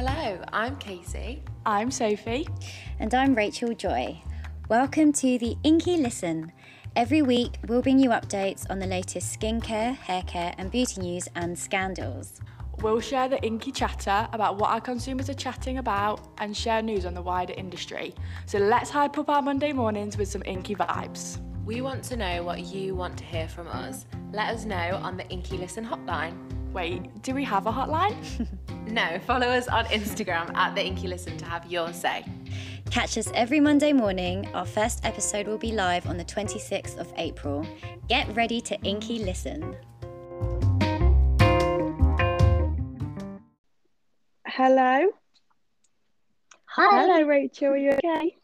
Hello, I'm Casey. I'm Sophie. And I'm Rachel Joy. Welcome to the INKEY Listen. Every week, we'll bring you updates on the latest skincare, haircare, and beauty news and scandals. We'll share the INKEY chatter about what our consumers are chatting about and share news on the wider industry. So let's hype up our Monday mornings with some INKEY vibes. We want to know what you want to hear from us. Let us know on the INKEY Listen hotline. Wait, do we have a hotline? no, follow us on Instagram at the INKEY Listen to have your say. Catch us every Monday morning. Our first episode will be live on the 26th of April. Get ready to INKEY Listen. Hello. Hi. Hello, Rachel. Are you okay?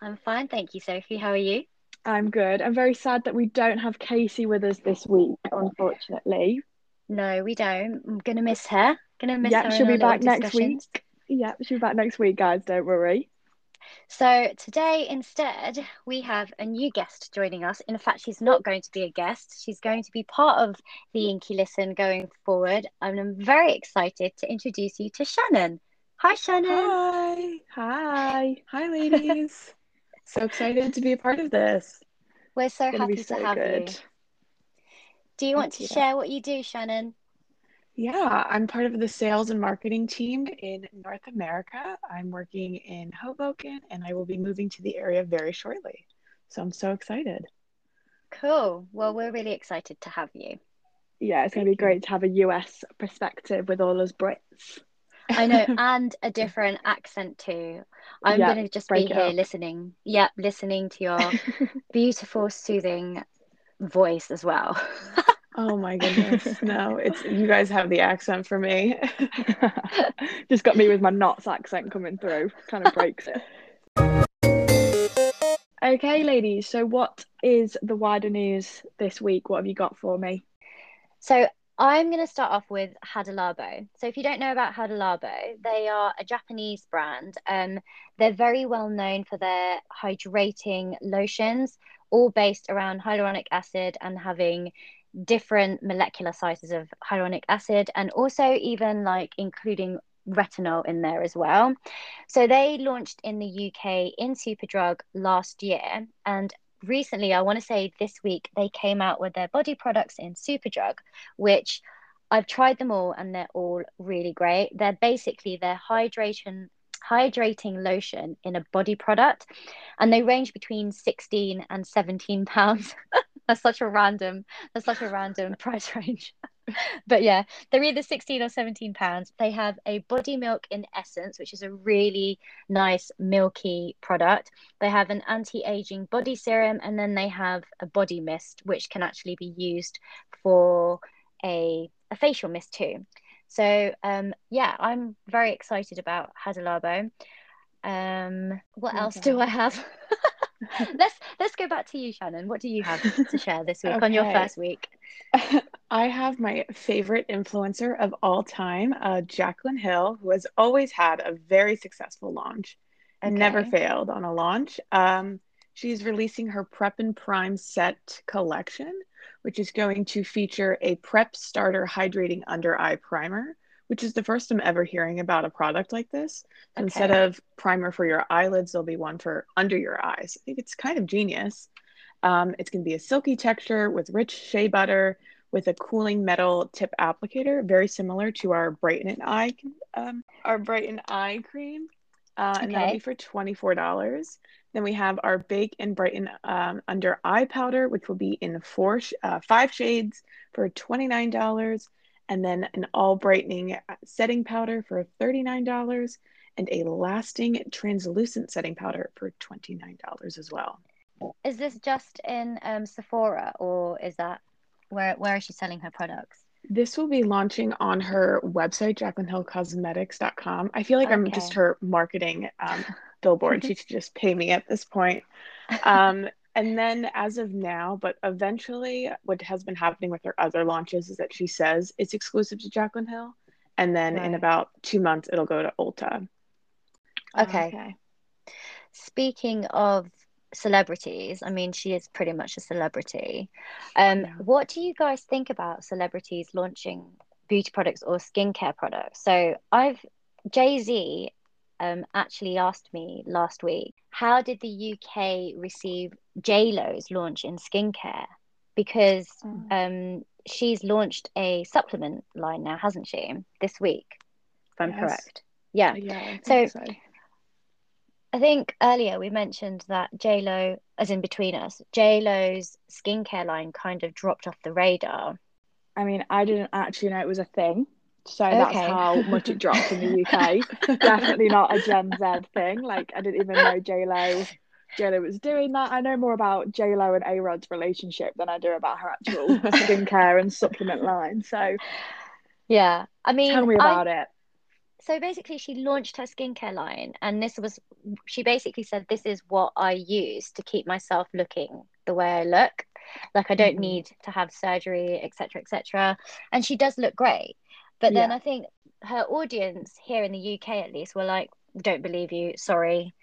I'm fine, thank you, Sophie. How are you? I'm good. I'm very sad that we don't have Casey with us this week, unfortunately. No, we don't. I'm gonna miss her. Gonna miss yep, her. she'll be back next week. Yeah, she'll be back next week, guys. Don't worry. So today, instead, we have a new guest joining us. In fact, she's not going to be a guest. She's going to be part of the INKEY Listen going forward. And I'm very excited to introduce you to Shannon. Hi, Shannon. Hi. Hi. Hi, ladies. so excited to be a part of this. We're so happy so to have good. you. Do you want Thank to you. share what you do, Shannon? Yeah, I'm part of the sales and marketing team in North America. I'm working in Hoboken and I will be moving to the area very shortly. So I'm so excited. Cool. Well, we're really excited to have you. Yeah, it's going to be great to have a US perspective with all us Brits. I know, and a different accent too. I'm Yeah, going to just be here up. listening. Yep, listening to your beautiful, soothing voice as well. Oh my goodness. No, it's you guys have the accent for me. Just got me with my knots accent coming through. Kind of breaks it. Okay, ladies. So what is the wider news this week? What have you got for me? So I'm going to start off with Hada Labo. So if you don't know about Hada Labo, they are a Japanese brand. Um, they're very well known for their hydrating lotions, all based around hyaluronic acid and having different molecular sizes of hyaluronic acid, and also even like including retinol in there as well. So they launched in the UK in Superdrug last year, and recently, I want to say this week, they came out with their body products in Superdrug, which I've tried them all and they're all really great. They're basically their hydration hydrating lotion in a body product and they range between 16 and 17 pounds that's such a random that's such a random price range. But yeah they're either 16 or 17 pounds. They have a body milk in essence which is a really nice milky product. They have an anti-aging body serum and then they have a body mist which can actually be used for a, a facial mist too. So um, yeah i'm very excited about Hada Labo. um what else do i have let's let's go back to you shannon. What do you have to share this week on your first week? I have my favorite influencer of all time, uh, Jaclyn Hill, who has always had a very successful launch, and never failed on a launch. Um, she's releasing her Prep and Prime set collection, which is going to feature a Prep Starter Hydrating Under Eye Primer, which is the first I'm ever hearing about a product like this. So instead of primer for your eyelids, there'll be one for under your eyes. I think it's kind of genius. Um, it's going to be a silky texture with rich shea butter with a cooling metal tip applicator, very similar to our Brighten Eye, um, our Brighten Eye cream, uh, and that'll be for twenty four dollars. Then we have our Bake and Brighten um, Under Eye Powder, which will be in four, sh- uh, five shades for twenty nine dollars, and then an all brightening setting powder for thirty nine dollars, and a lasting translucent setting powder for twenty nine dollars as well. is this just in um, sephora or is that where where is she selling her products This will be launching on her website, JaclynHillCosmetics.com. I feel like I'm just her marketing um, billboard. she should just pay me at this point. Um, and then, as of now, but eventually, what has been happening with her other launches is that she says it's exclusive to Jaclyn Hill. And then in about two months, it'll go to Ulta. Okay. Speaking of celebrities, I mean, she is pretty much a celebrity. Um, what do you guys think about celebrities launching beauty products or skincare products? So I've Jay Z um, actually asked me last week, how did the UK receive J Lo's launch in skincare? Because Oh. um, she's launched a supplement line now, hasn't she? This week, if I'm Yes. correct. Yeah. Yeah, I So- so. I think earlier we mentioned that J Lo, as in between us, J Lo's skincare line kind of dropped off the radar. I mean, I didn't actually know it was a thing. So that's how much it dropped in the UK. Definitely not a Gen Z thing. Like I didn't even know J Lo J Lo was doing that. I know more about J Lo and A Rod's relationship than I do about her actual skincare and supplement line. So Yeah, I mean, tell me I- about it. so basically she launched her skincare line and this was she basically said this is what I use to keep myself looking the way I look like I don't Mhm. need to have surgery etc etc and she does look great but then Yeah. I think her audience here in the UK at least were like don't believe you sorry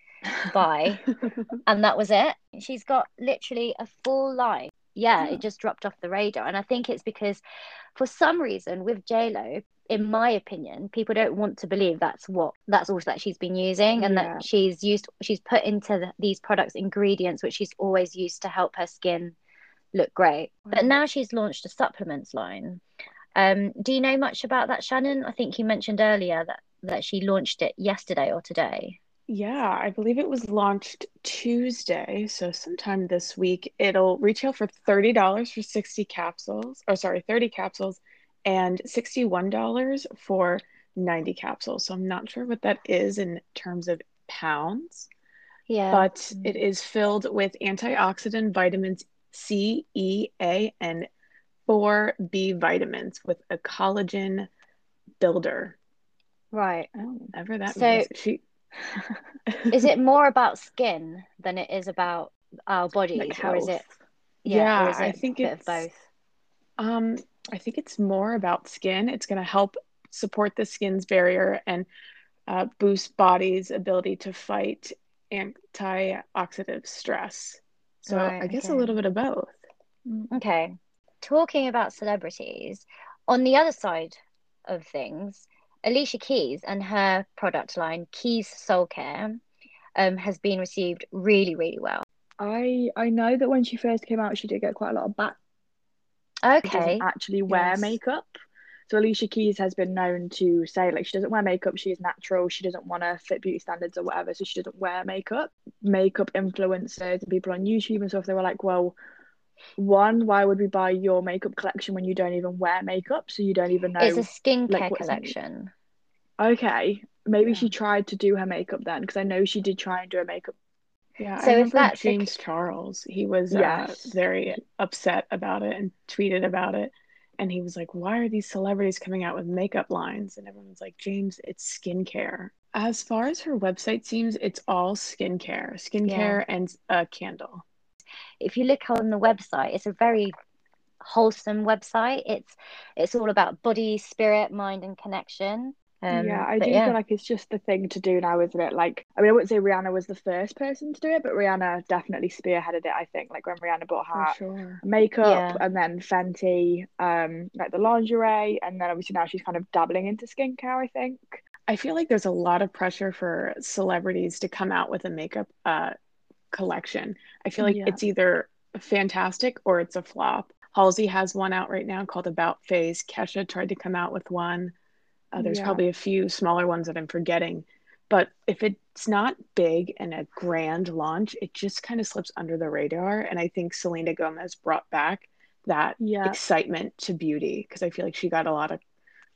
bye and that was it she's got literally a full line yeah Yeah. it just dropped off the radar and I think it's because for some reason with J Lo in my opinion, people don't want to believe that's what that's all that she's been using, and Yeah. that she's used she's put into the, these products ingredients which she's always used to help her skin look great. But now she's launched a supplements line. Um, do you know much about that, Shannon? I think you mentioned earlier that that she launched it yesterday or today. Yeah, I believe it was launched Tuesday, so sometime this week. It'll retail for $30 for 60 capsules, or sorry, 30 capsules, and $61 for 90 capsules. So I'm not sure what that is in terms of pounds, Yeah, but it is filled with antioxidant vitamins C, E, A, and four B vitamins with a collagen builder. right. Oh, whatever that So- means. She Is it more about skin than it is about our bodies, Like or is it? Yeah, Yeah, is it I think it's- both? Um, I think it's more about skin. It's going to help support the skin's barrier and uh, boost body's ability to fight antioxidant stress. So Right, I guess a little bit of both. Okay. Talking about celebrities, on the other side of things, Alicia Keys and her product line, Keys Soul Care, um, has been received really, really well. I I know that when she first came out, she did get quite a lot of back. Okay. actually wear Yes. makeup. So Alicia Keys has been known to say like she doesn't wear makeup, she is natural, she doesn't want to fit beauty standards or whatever, so she doesn't wear makeup. Makeup influencers and people on YouTube and stuff, they were like, well, one, why would we buy your makeup collection when you don't even wear makeup? So you don't even know. It's a skincare like, what's in collection. Okay, maybe Yeah. she tried to do her makeup then, because I know she did try and do her makeup. Yeah, So I if remember that's the James Charles. He was uh, very upset about it and tweeted about it. And he was like, Why are these celebrities coming out with makeup lines? And everyone's like, James, it's skincare. As far as her website seems, it's all skincare, skincare and a candle. If you look on the website, it's a very wholesome website. It's it's all about body, spirit, mind, and connection. Um, yeah, I do yeah. feel like it's just the thing to do now, isn't it? Like, I mean, I wouldn't say Rihanna was the first person to do it, but Rihanna definitely spearheaded it. I think, like when Rihanna bought her sure. makeup, Yeah. and then Fenty, um, like the lingerie, and then obviously now she's kind of dabbling into skincare. I think. I feel like there's a lot of pressure for celebrities to come out with a makeup uh, collection. I feel like Yeah. it's either fantastic or it's a flop. Halsey has one out right now called About Face. Kesha tried to come out with one. Uh, there's Yeah. probably a few smaller ones that I'm forgetting. But if it's not big and a grand launch, it just kind of slips under the radar. And I think Selena Gomez brought back that Yeah. excitement to beauty because I feel like she got a lot of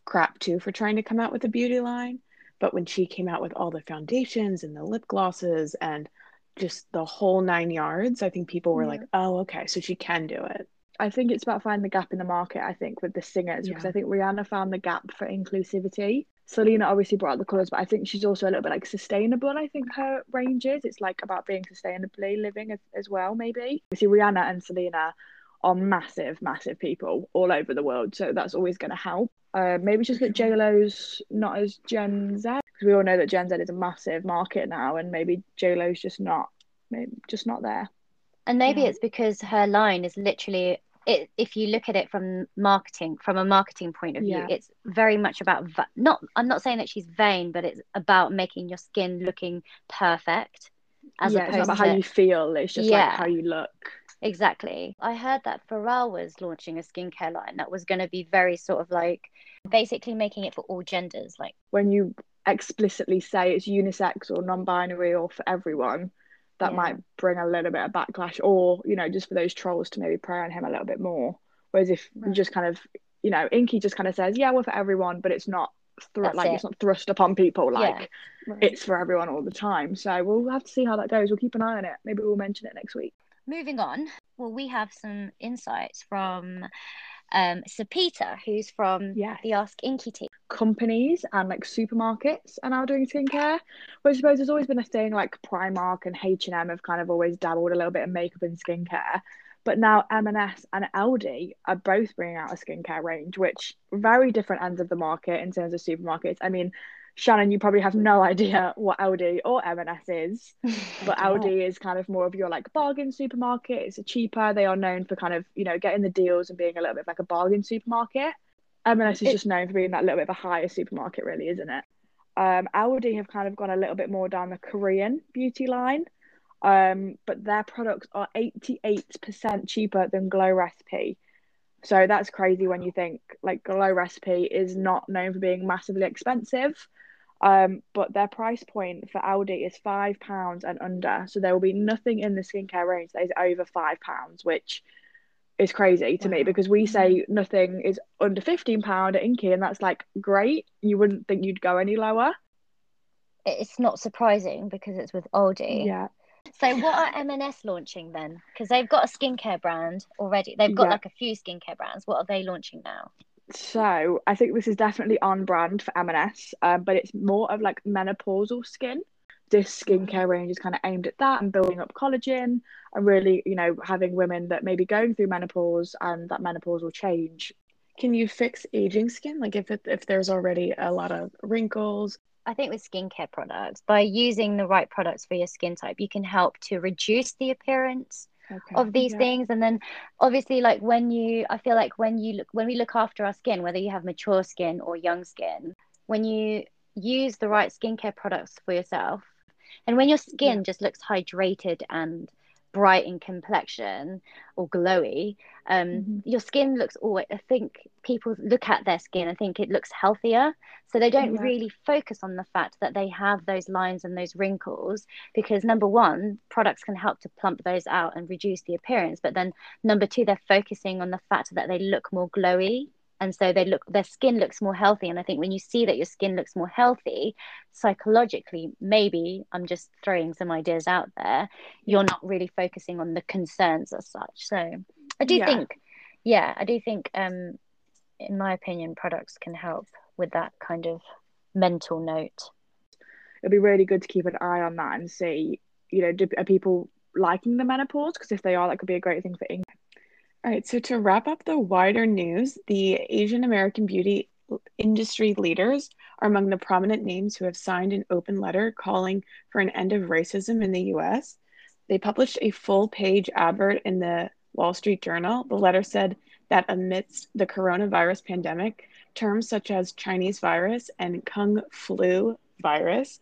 crap too for trying to come out with a beauty line. But when she came out with all the foundations and the lip glosses and just the whole nine yards, I think people were Yeah. like, oh, okay, so she can do it. I think it's about finding the gap in the market, I think, with the singers, because I think Rihanna found the gap for inclusivity. Selena obviously brought out the colours, but I think she's also a little bit like sustainable. I think her range is. It's like about being sustainably living as, as well, maybe. You see, Rihanna and Selena are massive, massive people all over the world, so that's always going to help. Uh, maybe just that J Lo's not as Gen Z, because we all know that Gen Z is a massive market now, and maybe J Lo's just not, maybe just not there. And maybe Yeah. it's because her line is literally it, if you look at it from marketing, from a marketing point of view, Yeah. it's very much about va- not. I'm not saying that she's vain, but it's about making your skin looking perfect, as yeah, it's not opposed about to how you feel, it's just Yeah. like how you look. Exactly. I heard that Pharrell was launching a skincare line that was going to be very sort of like basically making it for all genders. Like, When you explicitly say it's unisex or non-binary or for everyone, that Yeah. might bring a little bit of backlash, or you know, just for those trolls to maybe prey on him a little bit more. Whereas if you just kind of, you know, INKEY just kind of says, "Yeah, we're for everyone," but it's not thr- That's like it. it's not thrust upon people like Yeah. Right. it's for everyone all the time. So we'll have to see how that goes. We'll keep an eye on it. Maybe we'll mention it next week. moving on, well, we have some insights from um, Sir Peter, who's from Yes. the Ask INKEY team. companies and like supermarkets are now doing skincare. which I suppose has always been a thing like Primark and H and M have kind of always dabbled a little bit in makeup and skincare. But now M&S and Aldi are both bringing out a skincare range, which very different ends of the market in terms of supermarkets. I mean, Shannon, you probably have no idea what Aldi or M&S is, but. Aldi is kind of more of your like bargain supermarket. It's cheaper. They are known for kind of you know getting the deals and being a little bit like a bargain supermarket. M&S is It- just known for being that little bit of a higher supermarket, really, isn't it? Um, Aldi have kind of gone a little bit more down the Korean beauty line, um, but their products are 88% cheaper than Glow Recipe. So that's crazy when you think like Glow Recipe is not known for being massively expensive. Um, but their price point for Aldi is five pounds and under. So there will be nothing in the skincare range that is over five pounds, which is crazy to me because we say nothing is under fifteen pound at INKEY, and that's like great. You wouldn't think you'd go any lower. It's not surprising because it's with Aldi. Yeah, So what are M&S launching then? Because they've got a skincare brand already. They've got Yeah. like a few skincare brands. What are they launching now? So I think this is definitely on brand for M&S, um, but it's more of like menopausal skin. This skincare range is kind of aimed at that and building up collagen and really, you know, having women that may be going through menopause and that menopause will change. Can you fix aging skin? Like if it, if there's already a lot of wrinkles? I think with skincare products, by using the right products for your skin type, you can help to reduce the appearance Okay. of these Yeah. things and then obviously like when you i feel like when you look when we look after our skin whether you have mature skin or young skin when you use the right skincare products for yourself and when your skin just looks hydrated and bright in complexion or glowy um Mhm. your skin looks always i think people look at their skin and think it looks healthier so they don't Yeah. really focus on the fact that they have those lines and those wrinkles because number one products can help to plump those out and reduce the appearance but then number two they're focusing on the fact that they look more glowy and so they look their skin looks more healthy and i think when you see that your skin looks more healthy psychologically maybe i'm just throwing some ideas out there you're not really focusing on the concerns as such so i do Yeah. think yeah i do think um in my opinion products can help with that kind of mental note It'd be really good to keep an eye on that and see, you know, do, are people liking the menopause? Because if they are, that could be a great thing for INKEY. All right, so to wrap up the wider news, the Asian American beauty industry leaders are among the prominent names who have signed an open letter calling for an end of racism in the US. They published a full page advert in the Wall Street Journal. The letter said that amidst the coronavirus pandemic, terms such as Chinese virus and Kung flu virus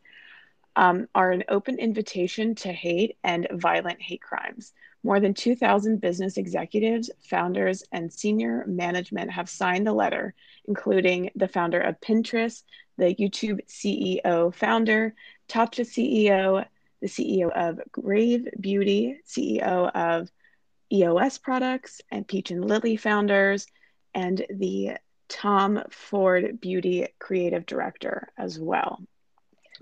um, are an open invitation to hate and violent hate crimes. More than 2,000 business executives, founders, and senior management have signed the letter, including the founder of Pinterest, the YouTube CEO founder, Tatcha CEO, the CEO of Grave Beauty, CEO of EOS Products, and Peach and Lily founders, and the Tom Ford Beauty creative director as well.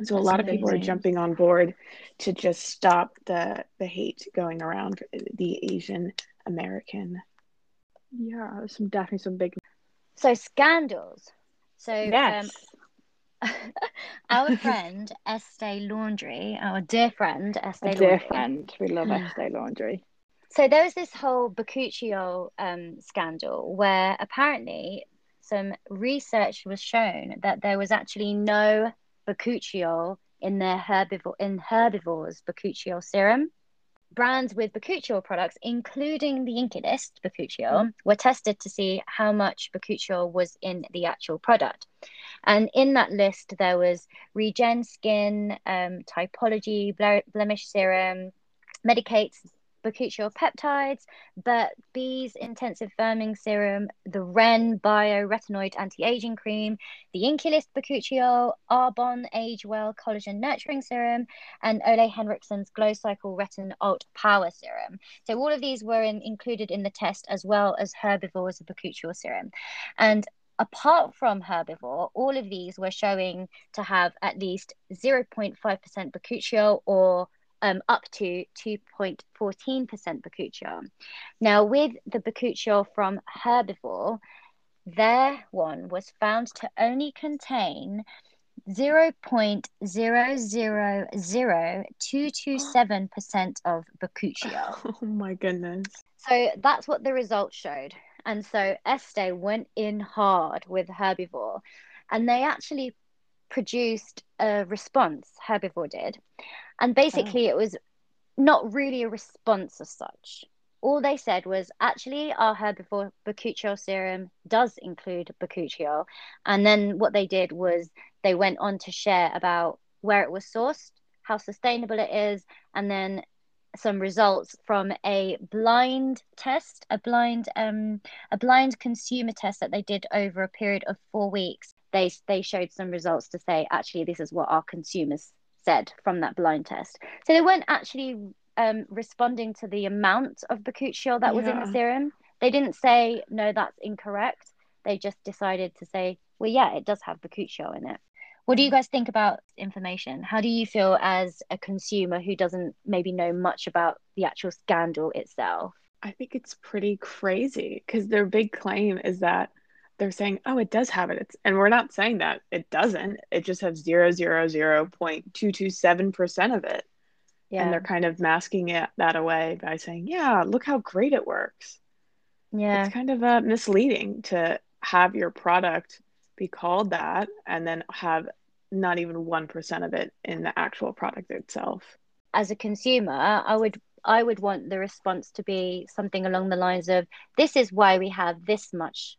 So a That's lot of people are jumping on board to just stop the the hate going around the Asian American. Yeah, some definitely some big. so scandals so Yes. um our friend Estee Laundry, our dear friend Estee a dear Laundry. friend. We love Estee Laundry. So there was this whole Bakuchiol um, scandal where apparently some research was shown that there was actually no Bakuchiol in their herbivore in herbivores Bakuchiol serum. brands with bakuchiol products, including the Inkey List bakuchiol, were tested to see how much bakuchiol was in the actual product. And in that list, there was Regen Skin, um, Typology, Blemish Serum, Medik8's bakuchiol peptides, but Bee's intensive firming serum, the Ren Bio retinoid anti-aging cream, the Inkey bakuchiol, Arbonne Age Well collagen nurturing serum, and Ole Henriksen's Glow Cycle Retin Alt Power serum. So all of these were in, included in the test as well as Herbivore's of bakuchiol serum. And apart from herbivore, all of these were showing to have at least 0.5% bakuchiol or um, up to 2.14% bakuchiol. Now, with the bakuchiol from herbivore, their one was found to only contain 0.000227% of bakuchiol. Oh my goodness. So that's what the results showed. And so Estee went in hard with herbivore and they actually produced a response, herbivore did. And basically, oh. it was not really a response as such. All they said was actually our herbivore bakuchiol serum does include bakuchiol. And then what they did was they went on to share about where it was sourced, how sustainable it is, and then some results from a blind test, a blind um a blind consumer test that they did over a period of 4 weeks. They they showed some results to say actually this is what our consumers said from that blind test. So they weren't actually um, responding to the amount of bakuchiol that was yeah. in the serum. They didn't say, no, that's incorrect. They just decided to say, well, yeah, it does have bakuchiol in it. What do you guys think about information? How do you feel as a consumer who doesn't maybe know much about the actual scandal itself? I think it's pretty crazy because their big claim is that they're saying, oh, it does have it. It's, and we're not saying that it doesn't. It just has zero zero zero point two two seven percent of it. Yeah. And they're kind of masking it that away by saying, yeah, look how great it works. Yeah. It's kind of uh, misleading to have your product be called that and then have not even 1% of it in the actual product itself. As a consumer, I would I would want the response to be something along the lines of this is why we have this much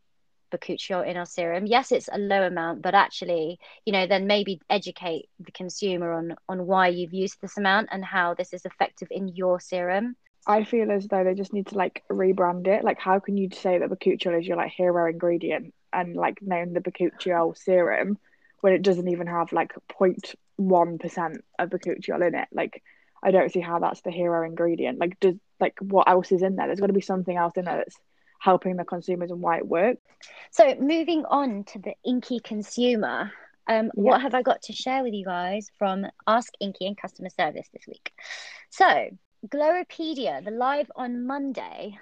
bakuchiol in our serum. Yes, it's a low amount, but actually, you know, then maybe educate the consumer on on why you've used this amount and how this is effective in your serum. I feel as though they just need to like rebrand it. Like, how can you say that bakuchiol is your like hero ingredient and like name the bakuchiol serum when it doesn't even have like 0.1 percent of bakuchiol in it? Like, I don't see how that's the hero ingredient. Like, does like what else is in there? There's got to be something else in there that's helping the consumers and why it works. So moving on to the INKEY consumer, um, what have I got to share with you guys from Ask INKEY and customer service this week? So Glowpedia, the live on Monday,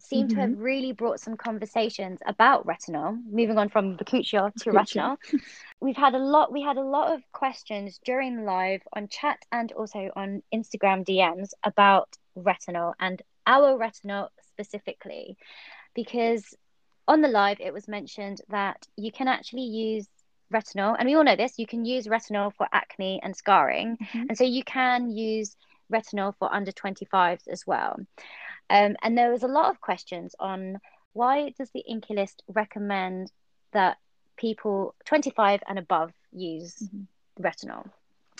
seemed mm-hmm. to have mm-hmm. really brought some conversations about retinol. Moving on from bakuchiol to retinol, we've had a lot. We had a lot of questions during the live on chat and also on Instagram DMs about retinol and our retinol specifically because on the live it was mentioned that you can actually use retinol and we all know this you can use retinol for acne and scarring mm-hmm. and so you can use retinol for under 25s as well um, and there was a lot of questions on why does the INKEY List recommend that people 25 and above use mm-hmm. retinol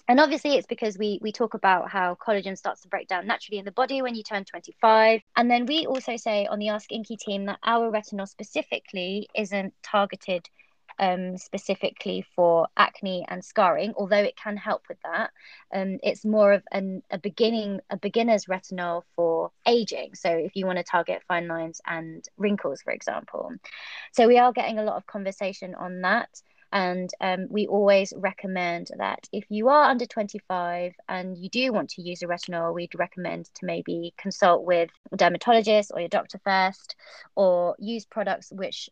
and obviously it's because we we talk about how collagen starts to break down naturally in the body when you turn 25 and then we also say on the ask INKEY team that our retinol specifically isn't targeted um, specifically for acne and scarring although it can help with that. Um, it's more of an, a beginning a beginner's retinol for aging. So if you want to target fine lines and wrinkles for example. So we are getting a lot of conversation on that and um, we always recommend that if you are under 25 and you do want to use a retinol, we'd recommend to maybe consult with a dermatologist or your doctor first, or use products which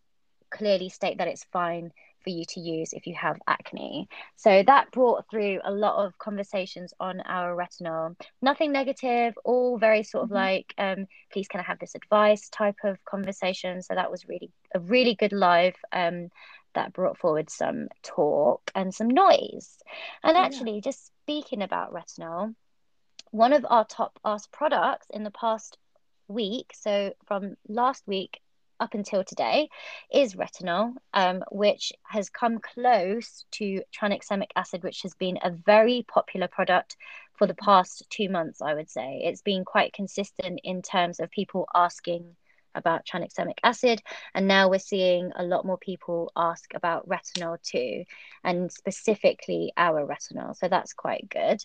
clearly state that it's fine for you to use if you have acne. So that brought through a lot of conversations on our retinol. Nothing negative, all very sort of mm-hmm. like, um, please can I have this advice type of conversation. So that was really a really good live. Um, that brought forward some talk and some noise. And actually, yeah. just speaking about retinol, one of our top asked products in the past week, so from last week up until today, is retinol, um, which has come close to tranexamic acid, which has been a very popular product for the past two months, I would say. It's been quite consistent in terms of people asking about tranexamic acid and now we're seeing a lot more people ask about retinol too and specifically our retinol so that's quite good.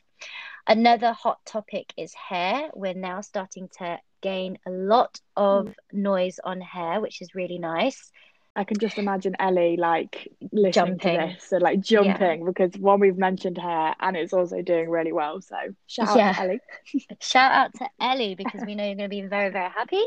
Another hot topic is hair. We're now starting to gain a lot of mm. noise on hair which is really nice I can just imagine Ellie like listening Jumping. to this and like jumping because one we've mentioned her and it's also doing really well. So shout out to Ellie. Shout out to Ellie because we know you're going to be very, very happy.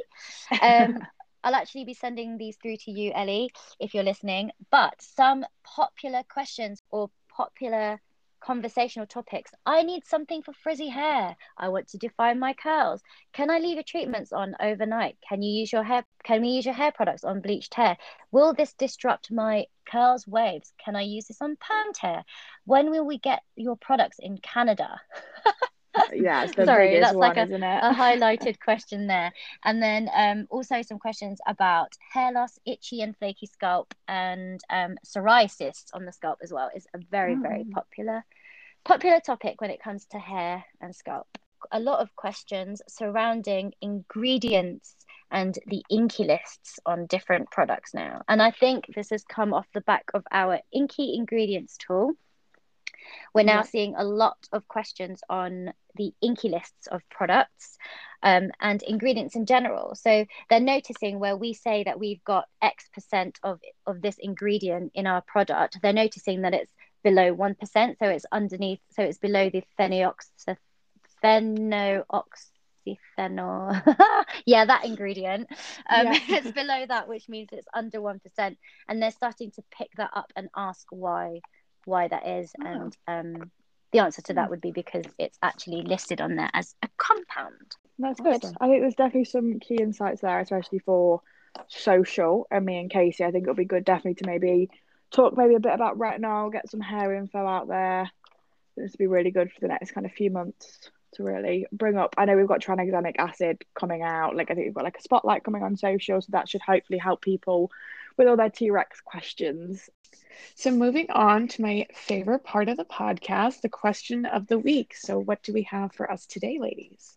Um, I'll actually be sending these through to you, Ellie, if you're listening. But some popular questions or popular conversational topics. I need something for frizzy hair. I want to define my curls. Can I leave your treatments on overnight? Can you use your hair? Can we use your hair products on bleached hair? Will this disrupt my curls waves? Can I use this on permed hair? When will we get your products in Canada? Yeah, Sorry, that's one, like a- isn't it? a highlighted question there. And then um, also some questions about hair loss, itchy and flaky scalp, and um, psoriasis on the scalp as well is a very, very Mm. popular popular topic when it comes to hair and scalp. A lot of questions surrounding ingredients and the INCI lists on different products now. And I think this has come off the back of our INKEY ingredients tool. We're now Yeah. seeing a lot of questions on the INCI lists of products um, and ingredients in general. So they're noticing where we say that we've got X percent of, of this ingredient in our product, they're noticing that it's below 1%. So it's underneath, so it's below the phenoxyethanol. yeah, that ingredient. Um, Yeah. it's below that, which means it's under 1%. And they're starting to pick that up and ask why why that is Oh. and um the answer to that would be because it's actually listed on there as a compound That's good. Awesome. I think there's definitely some key insights there, especially for social and me and Casey. I think it'll be good definitely to maybe talk maybe a bit about retinol, get some hair info out there. This would be really good for the next kind of few months to really bring up. I know we've got tranexamic acid coming out. Like I think we've got like a spotlight coming on social, so that should hopefully help people with all their T Rex questions. So, moving on to my favorite part of the podcast, the question of the week. So, what do we have for us today, ladies?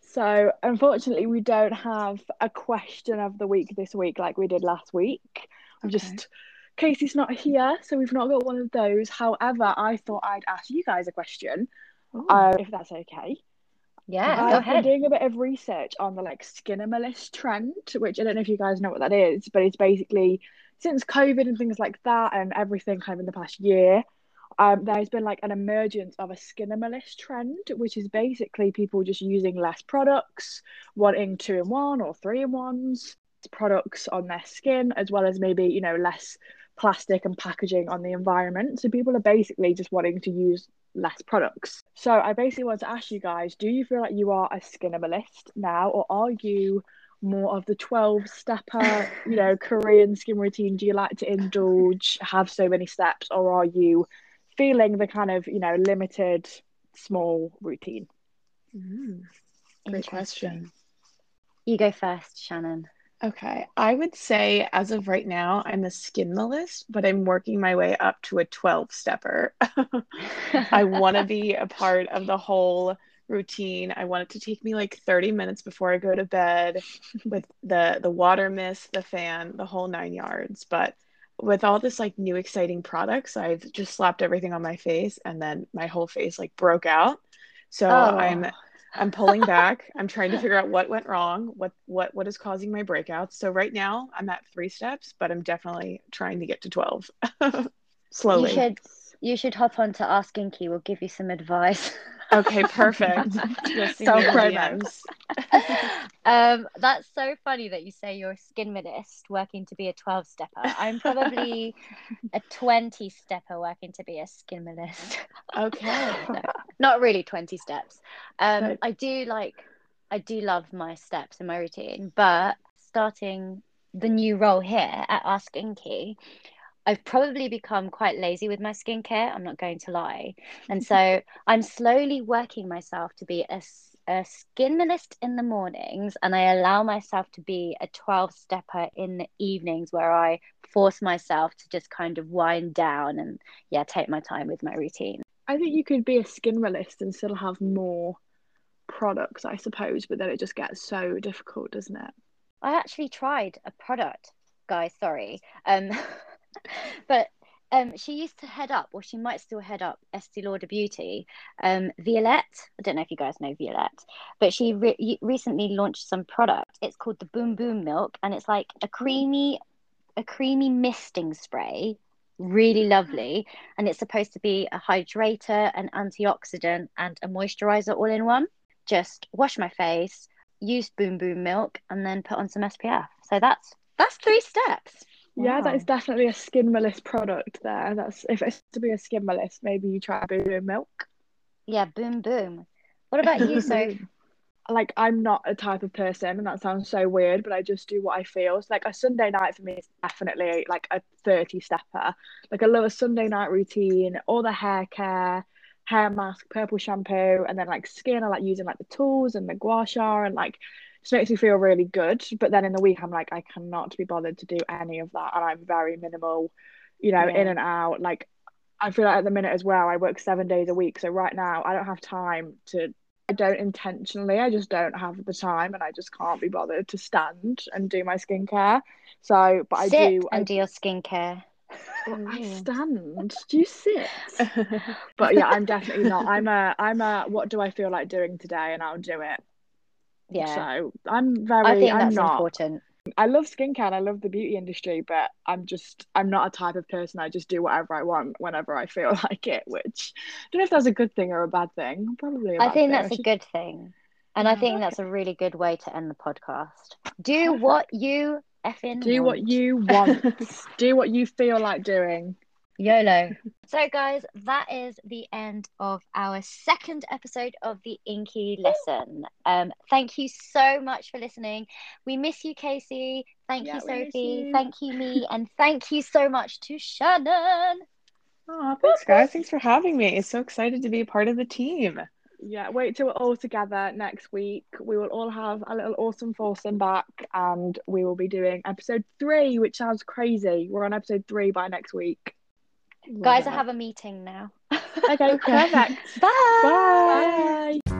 So, unfortunately, we don't have a question of the week this week like we did last week. I'm Okay. just, Casey's not here, so we've not got one of those. However, I thought I'd ask you guys a question, uh, if that's okay. yeah go I've been ahead doing a bit of research on the like Skinemalis trend, which I don't know if you guys know what that is, but it's basically since COVID and things like that and everything kind of in the past year, um, there's been like an emergence of a Skinemalis trend, which is basically people just using less products, wanting two in one or three in ones products on their skin, as well as maybe, you know, less plastic and packaging on the environment. So people are basically just wanting to use less products. So I basically want to ask you guys, do you feel like you are a skinimalist now, or are you more of the 12 stepper, you know, Korean skin routine? Do you like to indulge, have so many steps, or are you feeling the kind of, you know, limited small routine? Mm, great question. you go first shannon Okay, I would say as of right now, I'm a skinimalist, but I'm working my way up to a 12 stepper. I want to be a part of the whole routine. I want it to take me like 30 minutes before I go to bed with the the water mist, the fan, the whole nine yards. But with all this like new exciting products, I've just slapped everything on my face and then my whole face like broke out. So Oh. I'm I'm pulling back. I'm trying to figure out what went wrong, what what what is causing my breakouts. So right now I'm at 3 steps, but I'm definitely trying to get to 12. Slowly. you should you should hop on to ask INKEY we'll give you some advice Okay, perfect. You'll see me in the Self-promo. Um that's so funny that you say you're a skin minist working to be a 12 stepper i'm probably a 20 stepper working to be a skin minist Okay. no, not really 20 steps um i do like i do love my steps in my routine but starting the new role here at ask INKEY I've probably become quite lazy with my skincare. I'm not going to lie. And so I'm slowly working myself to be a, a skin minimalist in the mornings and I allow myself to be a 12 stepper in the evenings where I force myself to just kind of wind down and yeah, take my time with my routine. I think you could be a skin realist and still have more products, I suppose, but then it just gets so difficult, doesn't it? I actually tried a product, guys, sorry. Um but um, she used to head up, or she might still head up Estee Lauder Beauty. Um, Violette, I don't know if you guys know Violette, but she re- recently launched some product. It's called the Boom Boom Milk, and it's like a creamy, a creamy misting spray, really lovely. And it's supposed to be a hydrator, an antioxidant, and a moisturizer all in one. Just wash my face, use Boom Boom Milk, and then put on some SPF. So that's that's three steps. Yeah, that is definitely a skin skinimalist product there. That's if it's to be a skin skinimalist, maybe you try boom boom milk. Yeah, boom boom. What about you, So, like I'm not a type of person and that sounds so weird, but I just do what I feel. So like a Sunday night for me is definitely like a 30 stepper. Like I love a Sunday night routine, all the hair care, hair mask, purple shampoo, and then like skin, I like using like the tools and the gua sha and like just makes me feel really good. But then in the week, I'm like, I cannot be bothered to do any of that, and I'm very minimal, you know, yeah. in and out. Like, I feel like at the minute as well, I work seven days a week, so right now I don't have time to. I don't intentionally. I just don't have the time, and I just can't be bothered to stand and do my skincare. So, but I do. and I do your skincare. I stand. Do you sit? but yeah, I'm definitely not. I'm a. I'm a. What do I feel like doing today, and I'll do it. Yeah. So I'm very. I think I'm that's not, important. I love skincare. and I love the beauty industry, but I'm just I'm not a type of person. I just do whatever I want whenever I feel like it. Which I don't know if that's a good thing or a bad thing. Probably. I think thing. that's a good thing, and I think that's a really good way to end the podcast. Do what you effing do want. what you want. do what you feel like doing. YOLO. So, guys, that is the end of our second episode of the INKEY Listen. Um, thank you so much for listening. We miss you, Casey. Thank yeah, you, Sophie. You. Thank you, me. And thank you so much to Shannon. Oh, thanks, guys. Thanks for having me. So excited to be a part of the team. Yeah, wait till we're all together next week. We will all have a little awesome foursome back and we will be doing episode three, which sounds crazy. We're on episode three by next week. Guys, I have a meeting now. okay, perfect. Bye. Bye. Bye.